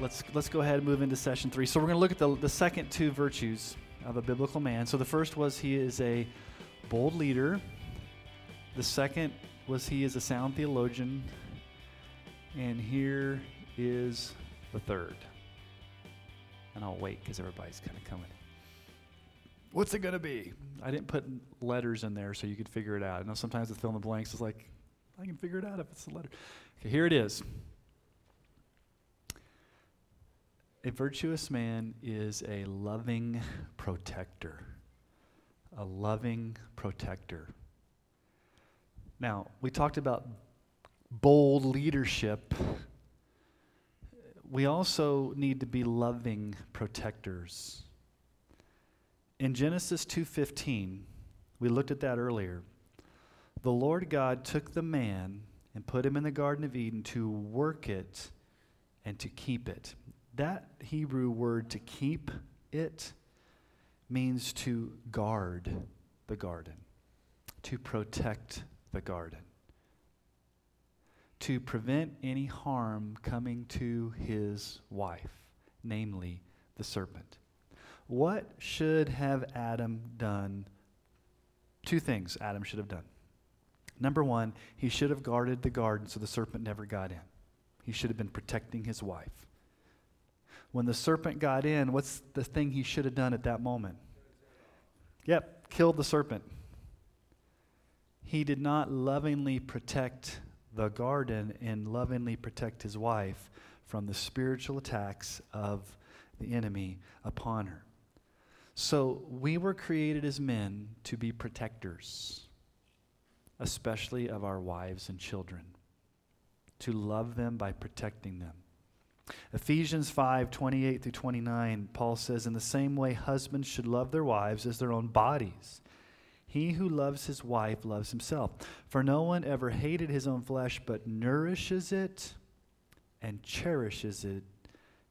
let's let's go ahead and move into session three. So we're going to look at the the second two virtues of a biblical man. So the first was he is a bold leader. The second was he is a sound theologian. And here is the third. And I'll wait because everybody's kind of coming. What's it going to be? I didn't put letters in there so you could figure it out. I know sometimes the fill in the blanks is like, I can figure it out if it's a letter. Okay, here it is. A virtuous man is a loving protector. A loving protector. Now, we talked about bold leadership. We also need to be loving protectors. In Genesis 2:15, we looked at that earlier. The Lord God took the man and put him in the garden of Eden to work it and to keep it. That Hebrew word to keep it means to guard the garden, to protect the garden, to prevent any harm coming to his wife, namely the serpent. What should have Adam done? Two things Adam should have done. Number one, he should have guarded the garden so the serpent never got in. He should have been protecting his wife. When the serpent got in, what's the thing he should have done at that moment? Yep, killed the serpent. He did not lovingly protect the garden and lovingly protect his wife from the spiritual attacks of the enemy upon her. So we were created as men to be protectors, especially of our wives and children, to love them by protecting them. Ephesians 5 28 through 29, Paul says, In the same way, husbands should love their wives as their own bodies. He who loves his wife loves himself. For no one ever hated his own flesh, but nourishes it and cherishes it,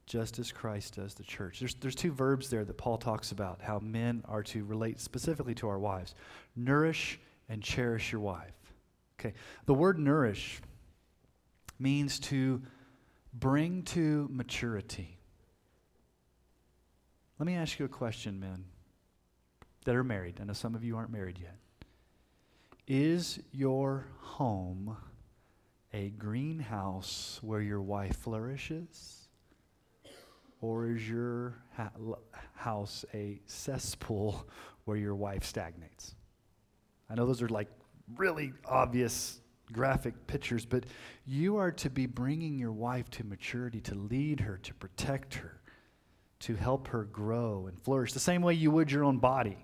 just as Christ does the church. There's, there's two verbs there that Paul talks about how men are to relate specifically to our wives nourish and cherish your wife. Okay, the word nourish means to bring to maturity. Let me ask you a question, men that are married. I know some of you aren't married yet. Is your home a greenhouse where your wife flourishes? Or is your ha- house a cesspool where your wife stagnates? I know those are like really obvious graphic pictures, but you are to be bringing your wife to maturity, to lead her, to protect her, to help her grow and flourish, the same way you would your own body,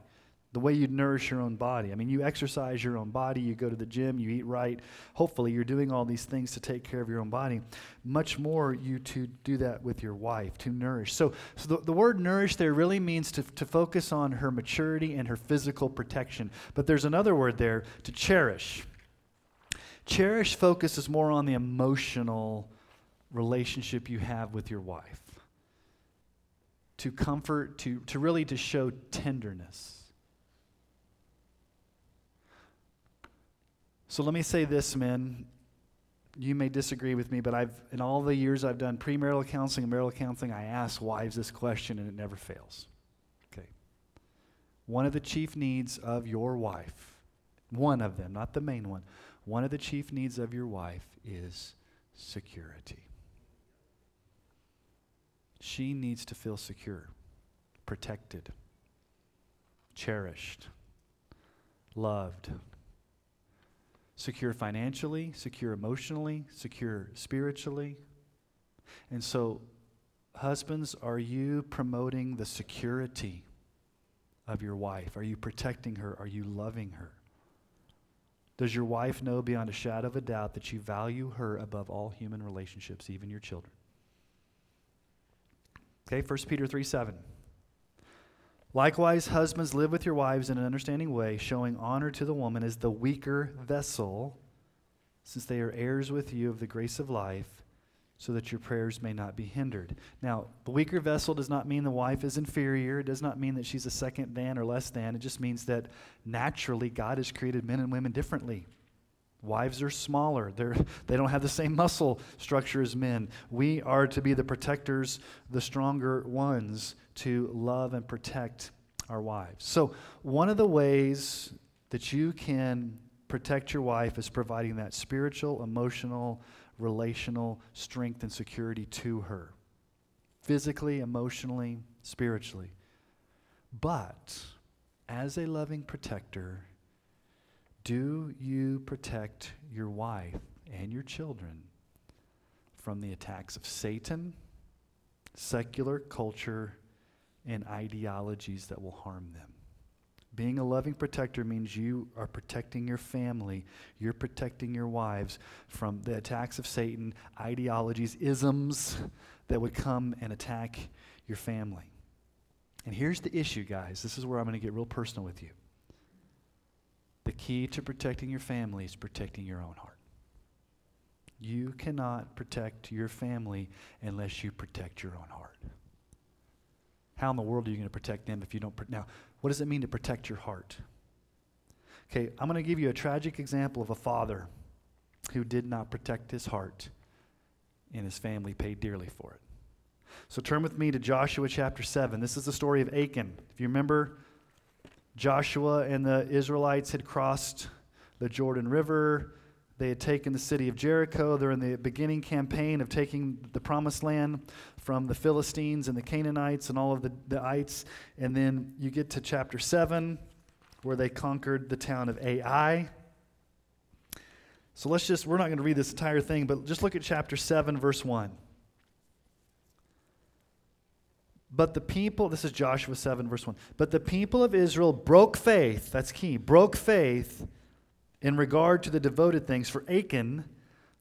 the way you nourish your own body. I mean, you exercise your own body, you go to the gym, you eat right. Hopefully, you're doing all these things to take care of your own body. Much more, you to do that with your wife, to nourish. So, so the, the word nourish there really means to, to focus on her maturity and her physical protection. But there's another word there, to cherish. Cherish focuses more on the emotional relationship you have with your wife. To comfort, to, to really to show tenderness. So let me say this, men. You may disagree with me, but I've in all the years I've done premarital counseling and marital counseling, I ask wives this question and it never fails. Okay. One of the chief needs of your wife, one of them, not the main one, one of the chief needs of your wife is security. She needs to feel secure, protected, cherished, loved. Secure financially, secure emotionally, secure spiritually. And so, husbands, are you promoting the security of your wife? Are you protecting her? Are you loving her? Does your wife know beyond a shadow of a doubt that you value her above all human relationships, even your children? Okay, 1 Peter 3 7. Likewise, husbands, live with your wives in an understanding way, showing honor to the woman as the weaker vessel, since they are heirs with you of the grace of life so that your prayers may not be hindered. Now, the weaker vessel does not mean the wife is inferior. It does not mean that she's a second than or less than. It just means that naturally God has created men and women differently. Wives are smaller. They're, they don't have the same muscle structure as men. We are to be the protectors, the stronger ones, to love and protect our wives. So, one of the ways that you can protect your wife is providing that spiritual, emotional, relational strength and security to her physically, emotionally, spiritually. But as a loving protector, do you protect your wife and your children from the attacks of Satan, secular culture, and ideologies that will harm them? Being a loving protector means you are protecting your family, you're protecting your wives from the attacks of Satan, ideologies, isms that would come and attack your family. And here's the issue, guys. This is where I'm going to get real personal with you. The key to protecting your family is protecting your own heart. You cannot protect your family unless you protect your own heart. How in the world are you going to protect them if you don't? now, what does it mean to protect your heart? Okay, I'm going to give you a tragic example of a father who did not protect his heart, and his family paid dearly for it. So turn with me to Joshua chapter 7. This is the story of Achan. If you remember, Joshua and the Israelites had crossed the Jordan River. They had taken the city of Jericho. They're in the beginning campaign of taking the promised land from the Philistines and the Canaanites and all of the, the ites. And then you get to chapter 7, where they conquered the town of Ai. So let's just, we're not going to read this entire thing, but just look at chapter 7, verse 1. But the people, this is Joshua 7, verse 1. But the people of Israel broke faith, that's key, broke faith in regard to the devoted things. For Achan,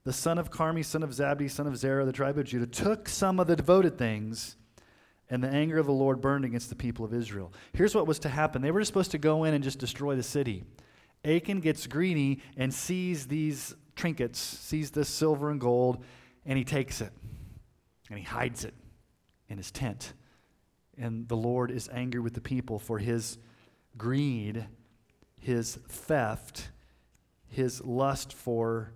the son of Carmi, son of Zabdi, son of Zerah, the tribe of Judah, took some of the devoted things, and the anger of the Lord burned against the people of Israel. Here's what was to happen they were supposed to go in and just destroy the city. Achan gets greedy and sees these trinkets, sees this silver and gold, and he takes it and he hides it in his tent. And the Lord is angry with the people for his greed, his theft, his lust for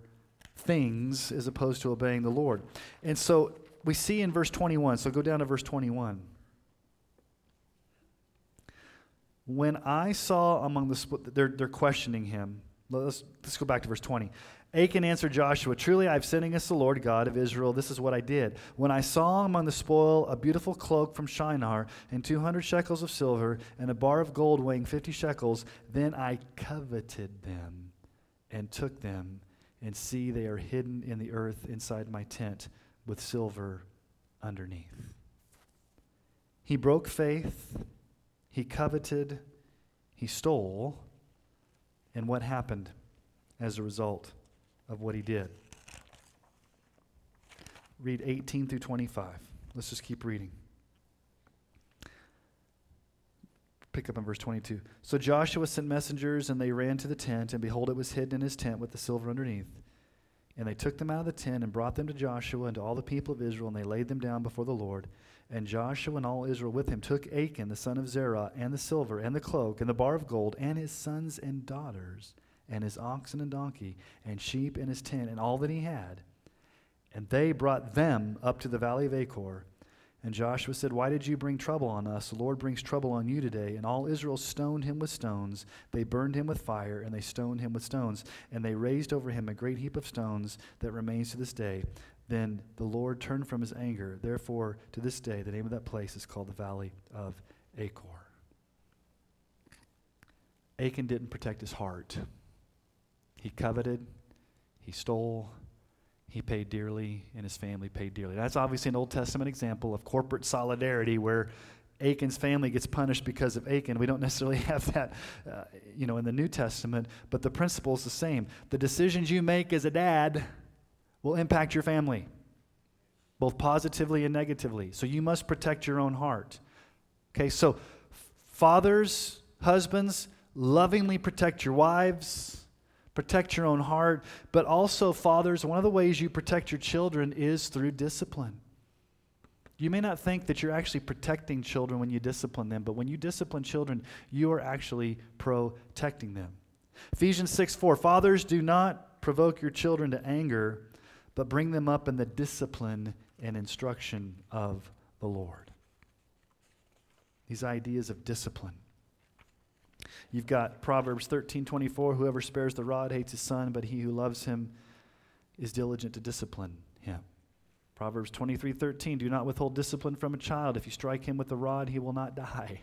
things as opposed to obeying the Lord. And so we see in verse 21, so go down to verse 21. When I saw among the, they're, they're questioning him. Let's, let's go back to verse 20. Achan answered Joshua, Truly I have sinned against the Lord God of Israel. This is what I did. When I saw among the spoil a beautiful cloak from Shinar, and 200 shekels of silver, and a bar of gold weighing 50 shekels, then I coveted them and took them. And see, they are hidden in the earth inside my tent with silver underneath. He broke faith, he coveted, he stole, and what happened as a result? of what he did. Read 18 through 25. Let's just keep reading. Pick up in verse 22. So Joshua sent messengers, and they ran to the tent, and behold, it was hidden in his tent with the silver underneath. And they took them out of the tent and brought them to Joshua and to all the people of Israel, and they laid them down before the Lord. And Joshua and all Israel with him took Achan, the son of Zerah, and the silver, and the cloak, and the bar of gold, and his sons and daughters and his oxen and donkey, and sheep and his tent, and all that he had. And they brought them up to the valley of Achor. And Joshua said, Why did you bring trouble on us? The Lord brings trouble on you today. And all Israel stoned him with stones. They burned him with fire, and they stoned him with stones. And they raised over him a great heap of stones that remains to this day. Then the Lord turned from his anger. Therefore, to this day, the name of that place is called the Valley of Achor. Achan didn't protect his heart. He coveted, he stole, he paid dearly, and his family paid dearly. That's obviously an Old Testament example of corporate solidarity where Achan's family gets punished because of Achan. We don't necessarily have that, uh, you know, in the New Testament, but the principle is the same. The decisions you make as a dad will impact your family, both positively and negatively. So you must protect your own heart. Okay, so fathers, husbands, lovingly protect your wives protect your own heart, but also, fathers, one of the ways you protect your children is through discipline. You may not think that you're actually protecting children when you discipline them, but when you discipline children, you are actually protecting them. Ephesians 6 4 Fathers, do not provoke your children to anger, but bring them up in the discipline and instruction of the Lord. These ideas of discipline. You've got Proverbs 13 24, whoever spares the rod hates his son, but he who loves him is diligent to discipline him. Proverbs 23 13, do not withhold discipline from a child. If you strike him with a rod, he will not die.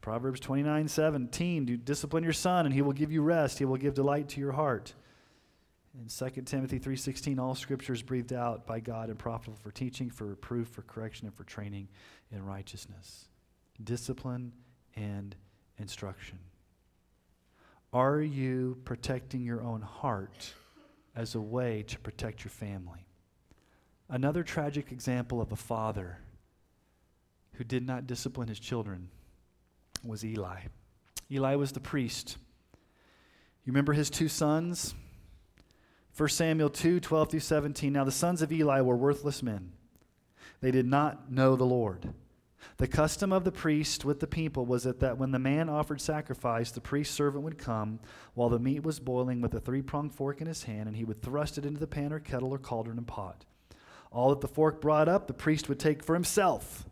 Proverbs 29 17, do discipline your son, and he will give you rest. He will give delight to your heart. In 2 Timothy 3:16, all scripture is breathed out by God and profitable for teaching, for reproof, for correction, and for training in righteousness. Discipline and instruction. Are you protecting your own heart as a way to protect your family? Another tragic example of a father who did not discipline his children was Eli. Eli was the priest. You remember his two sons? 1 Samuel 2 12 through 17. Now the sons of Eli were worthless men. They did not know the Lord. The custom of the priest with the people was that, that when the man offered sacrifice, the priest's servant would come while the meat was boiling with a three pronged fork in his hand, and he would thrust it into the pan or kettle or cauldron and pot. All that the fork brought up, the priest would take for himself.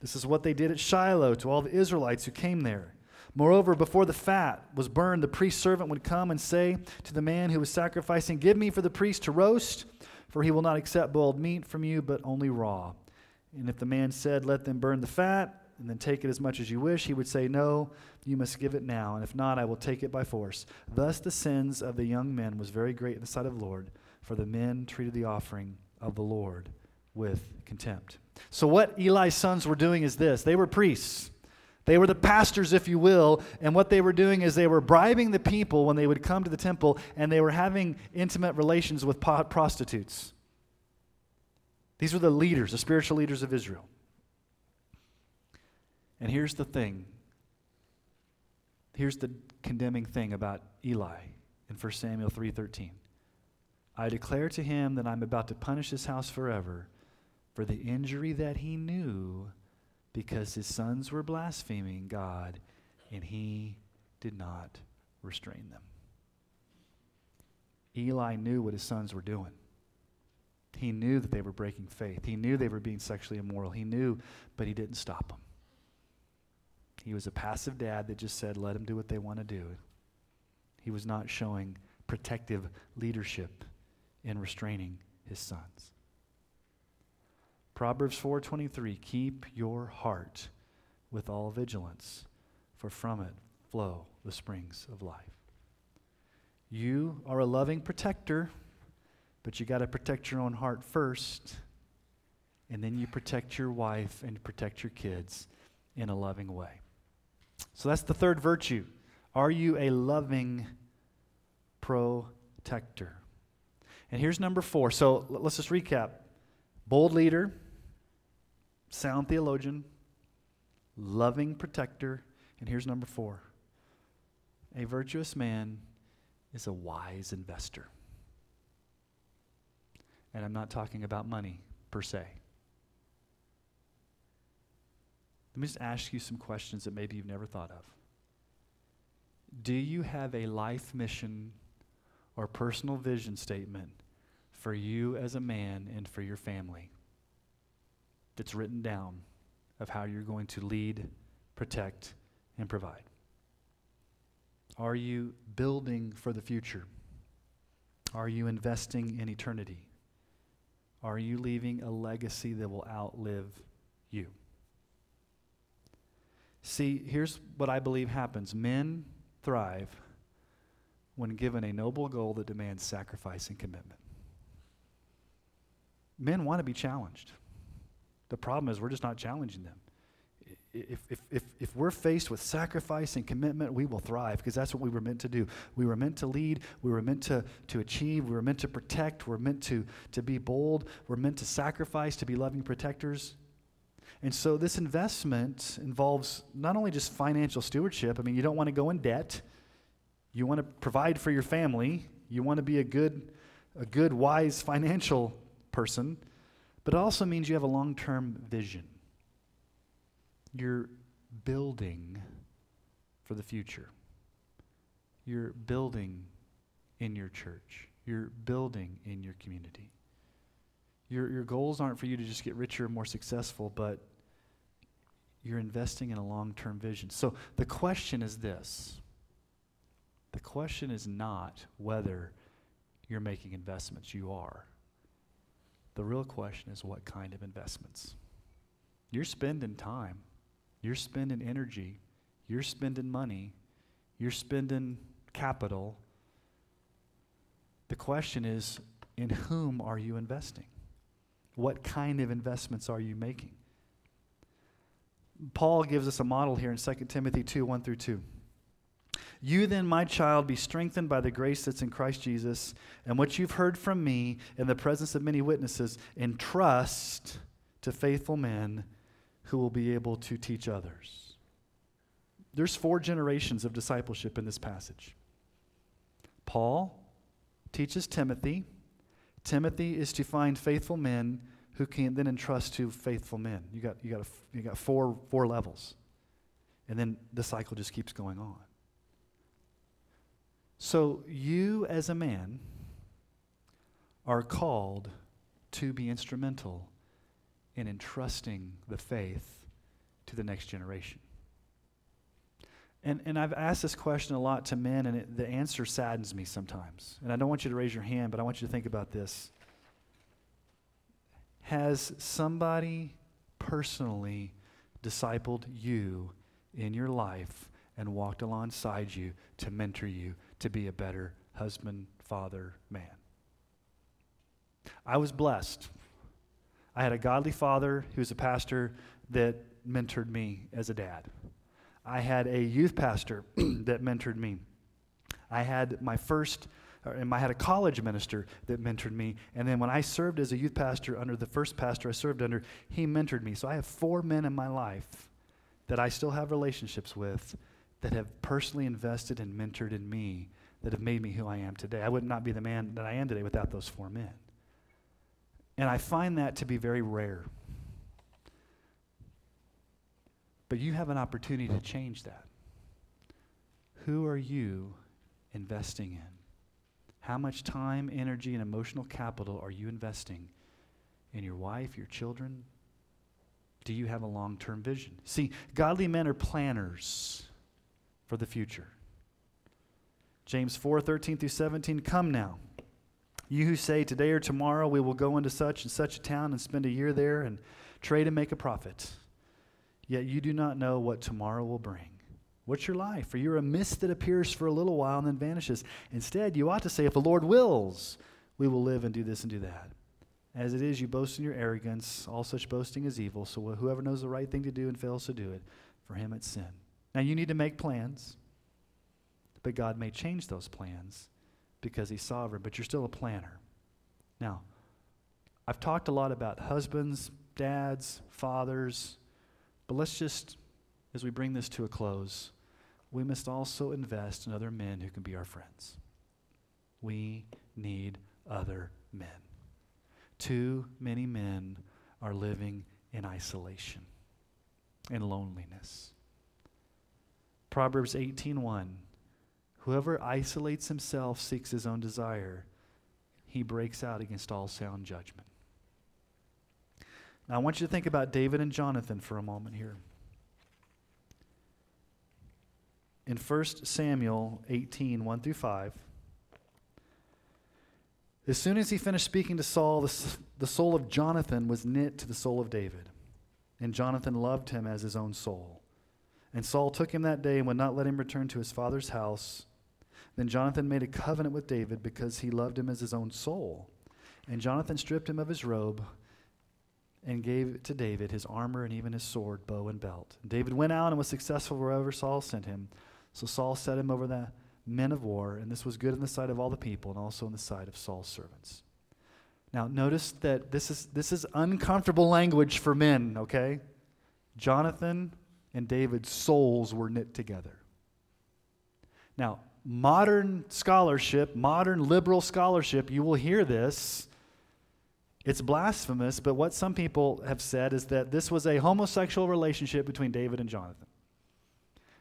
This is what they did at Shiloh to all the Israelites who came there. Moreover, before the fat was burned, the priest's servant would come and say to the man who was sacrificing, Give me for the priest to roast, for he will not accept boiled meat from you, but only raw. And if the man said, Let them burn the fat, and then take it as much as you wish, he would say, No, you must give it now, and if not, I will take it by force. Thus the sins of the young men was very great in the sight of the Lord, for the men treated the offering of the Lord with contempt. So, what Eli's sons were doing is this they were priests. They were the pastors, if you will, and what they were doing is they were bribing the people when they would come to the temple and they were having intimate relations with prostitutes. These were the leaders, the spiritual leaders of Israel. And here's the thing. Here's the condemning thing about Eli in 1 Samuel 3:13. I declare to him that I'm about to punish his house forever for the injury that he knew because his sons were blaspheming God and he did not restrain them. Eli knew what his sons were doing. He knew that they were breaking faith. He knew they were being sexually immoral. He knew, but he didn't stop them. He was a passive dad that just said, let them do what they want to do. He was not showing protective leadership in restraining his sons. Proverbs 4:23 Keep your heart with all vigilance for from it flow the springs of life. You are a loving protector but you got to protect your own heart first, and then you protect your wife and protect your kids in a loving way. So that's the third virtue. Are you a loving protector? And here's number four. So let's just recap bold leader, sound theologian, loving protector. And here's number four a virtuous man is a wise investor. And I'm not talking about money per se. Let me just ask you some questions that maybe you've never thought of. Do you have a life mission or personal vision statement for you as a man and for your family that's written down of how you're going to lead, protect, and provide? Are you building for the future? Are you investing in eternity? Are you leaving a legacy that will outlive you? See, here's what I believe happens men thrive when given a noble goal that demands sacrifice and commitment. Men want to be challenged. The problem is we're just not challenging them if, if, if, if we're faced with sacrifice and commitment, we will thrive because that's what we were meant to do. We were meant to lead, we were meant to, to achieve, we were meant to protect, we're meant to, to be bold, we're meant to sacrifice, to be loving protectors. And so this investment involves not only just financial stewardship, I mean, you don't want to go in debt, you want to provide for your family, you want to be a good, a good, wise financial person, but it also means you have a long term vision. You're building for the future. You're building in your church. You're building in your community. Your, your goals aren't for you to just get richer and more successful, but you're investing in a long term vision. So the question is this the question is not whether you're making investments, you are. The real question is what kind of investments. You're spending time, you're spending energy, you're spending money, you're spending capital. The question is in whom are you investing? What kind of investments are you making? Paul gives us a model here in 2 Timothy 2 1 through 2. You then, my child, be strengthened by the grace that's in Christ Jesus, and what you've heard from me in the presence of many witnesses, entrust to faithful men who will be able to teach others. There's four generations of discipleship in this passage. Paul teaches Timothy. Timothy is to find faithful men who can then entrust to faithful men. You got, you got, a, you got four, four levels. And then the cycle just keeps going on. So you, as a man, are called to be instrumental in entrusting the faith to the next generation. And, and I've asked this question a lot to men, and it, the answer saddens me sometimes. And I don't want you to raise your hand, but I want you to think about this. Has somebody personally discipled you in your life and walked alongside you to mentor you to be a better husband, father, man. I was blessed. I had a godly father who was a pastor that mentored me as a dad. I had a youth pastor that mentored me. I had my first, and I had a college minister that mentored me. And then when I served as a youth pastor under the first pastor I served under, he mentored me. So I have four men in my life that I still have relationships with that have personally invested and mentored in me that have made me who I am today. I would not be the man that I am today without those four men. And I find that to be very rare. But you have an opportunity to change that. Who are you investing in? How much time, energy, and emotional capital are you investing in your wife, your children? Do you have a long term vision? See, godly men are planners for the future. James 4 13 through 17. Come now. You who say, Today or tomorrow we will go into such and such a town and spend a year there and trade and make a profit. Yet you do not know what tomorrow will bring. What's your life? For you're a mist that appears for a little while and then vanishes. Instead, you ought to say, If the Lord wills, we will live and do this and do that. As it is, you boast in your arrogance. All such boasting is evil. So whoever knows the right thing to do and fails to do it, for him it's sin. Now, you need to make plans, but God may change those plans because He's sovereign, but you're still a planner. Now, I've talked a lot about husbands, dads, fathers, but let's just, as we bring this to a close, we must also invest in other men who can be our friends. We need other men. Too many men are living in isolation and loneliness. Proverbs 18:1 Whoever isolates himself seeks his own desire. He breaks out against all sound judgment. Now I want you to think about David and Jonathan for a moment here. In 1 Samuel 18, 1 through 5, as soon as he finished speaking to Saul, the, the soul of Jonathan was knit to the soul of David, and Jonathan loved him as his own soul. And Saul took him that day and would not let him return to his father's house. Then Jonathan made a covenant with David because he loved him as his own soul. And Jonathan stripped him of his robe and gave to David his armor and even his sword, bow, and belt. David went out and was successful wherever Saul sent him. So Saul set him over the men of war, and this was good in the sight of all the people and also in the sight of Saul's servants. Now, notice that this is, this is uncomfortable language for men, okay? Jonathan and David's souls were knit together. Now, modern scholarship, modern liberal scholarship, you will hear this. It's blasphemous, but what some people have said is that this was a homosexual relationship between David and Jonathan.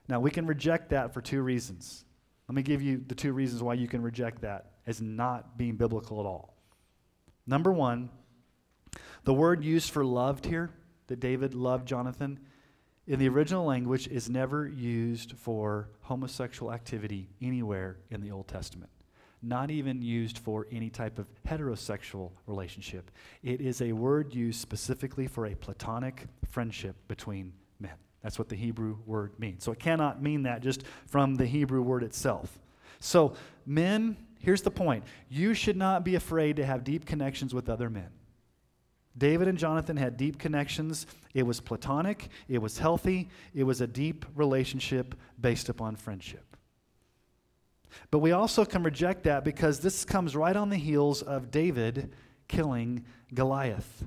Now, we can reject that for two reasons. Let me give you the two reasons why you can reject that as not being biblical at all. Number one, the word used for loved here, that David loved Jonathan, in the original language is never used for homosexual activity anywhere in the Old Testament. Not even used for any type of heterosexual relationship. It is a word used specifically for a platonic friendship between men. That's what the Hebrew word means. So it cannot mean that just from the Hebrew word itself. So, men, here's the point you should not be afraid to have deep connections with other men. David and Jonathan had deep connections. It was platonic, it was healthy, it was a deep relationship based upon friendship. But we also can reject that because this comes right on the heels of David killing Goliath.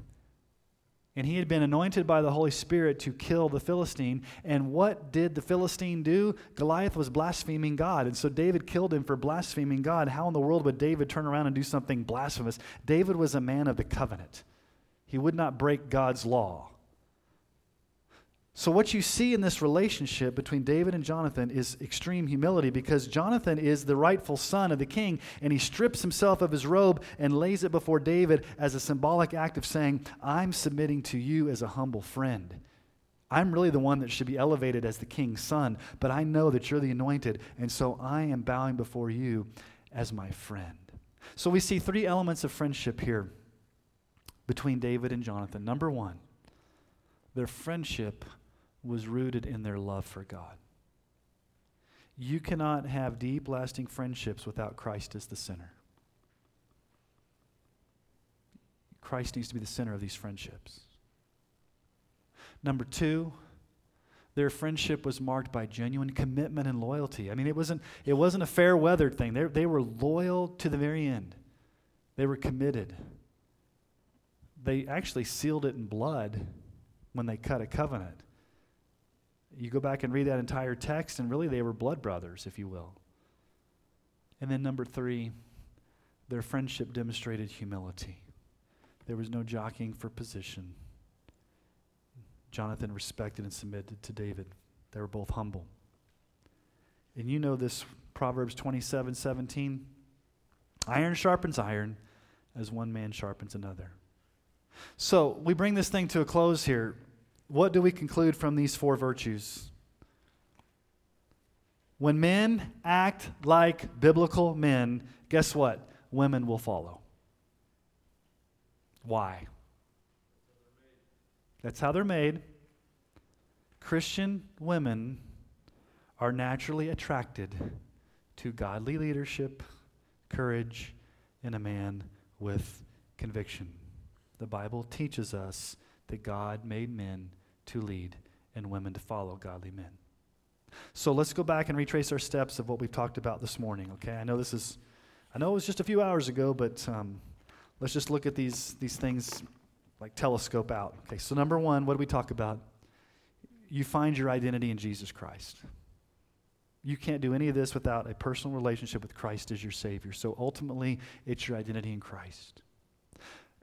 And he had been anointed by the Holy Spirit to kill the Philistine. And what did the Philistine do? Goliath was blaspheming God. And so David killed him for blaspheming God. How in the world would David turn around and do something blasphemous? David was a man of the covenant, he would not break God's law. So, what you see in this relationship between David and Jonathan is extreme humility because Jonathan is the rightful son of the king, and he strips himself of his robe and lays it before David as a symbolic act of saying, I'm submitting to you as a humble friend. I'm really the one that should be elevated as the king's son, but I know that you're the anointed, and so I am bowing before you as my friend. So, we see three elements of friendship here between David and Jonathan. Number one, their friendship was rooted in their love for God. You cannot have deep, lasting friendships without Christ as the center. Christ needs to be the center of these friendships. Number two, their friendship was marked by genuine commitment and loyalty. I mean, it wasn't, it wasn't a fair weather thing. They, they were loyal to the very end, they were committed. They actually sealed it in blood when they cut a covenant. You go back and read that entire text, and really they were blood brothers, if you will. And then, number three, their friendship demonstrated humility. There was no jockeying for position. Jonathan respected and submitted to David. They were both humble. And you know this Proverbs 27 17. Iron sharpens iron as one man sharpens another. So we bring this thing to a close here what do we conclude from these four virtues? When men act like biblical men, guess what? Women will follow. Why? That's how they're made. Christian women are naturally attracted to godly leadership, courage, and a man with conviction. The Bible teaches us that God made men to lead and women to follow godly men. So let's go back and retrace our steps of what we've talked about this morning, okay? I know this is, I know it was just a few hours ago, but um, let's just look at these, these things like telescope out. Okay, so number one, what do we talk about? You find your identity in Jesus Christ. You can't do any of this without a personal relationship with Christ as your Savior. So ultimately, it's your identity in Christ.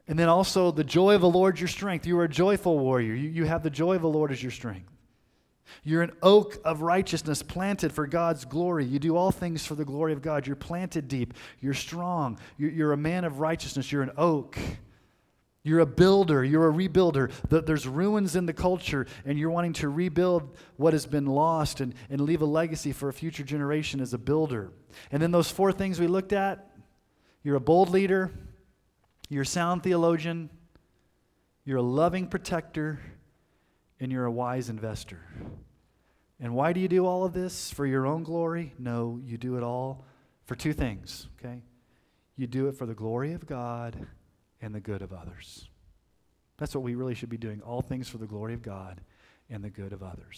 And then also, the joy of the Lord your strength. You are a joyful warrior. You, you have the joy of the Lord as your strength. You're an oak of righteousness planted for God's glory. You do all things for the glory of God. You're planted deep. You're strong. You're, you're a man of righteousness. You're an oak. You're a builder. You're a rebuilder. There's ruins in the culture, and you're wanting to rebuild what has been lost and, and leave a legacy for a future generation as a builder. And then those four things we looked at you're a bold leader. You're a sound theologian, you're a loving protector, and you're a wise investor. And why do you do all of this? For your own glory? No, you do it all for two things, okay? You do it for the glory of God and the good of others. That's what we really should be doing all things for the glory of God and the good of others.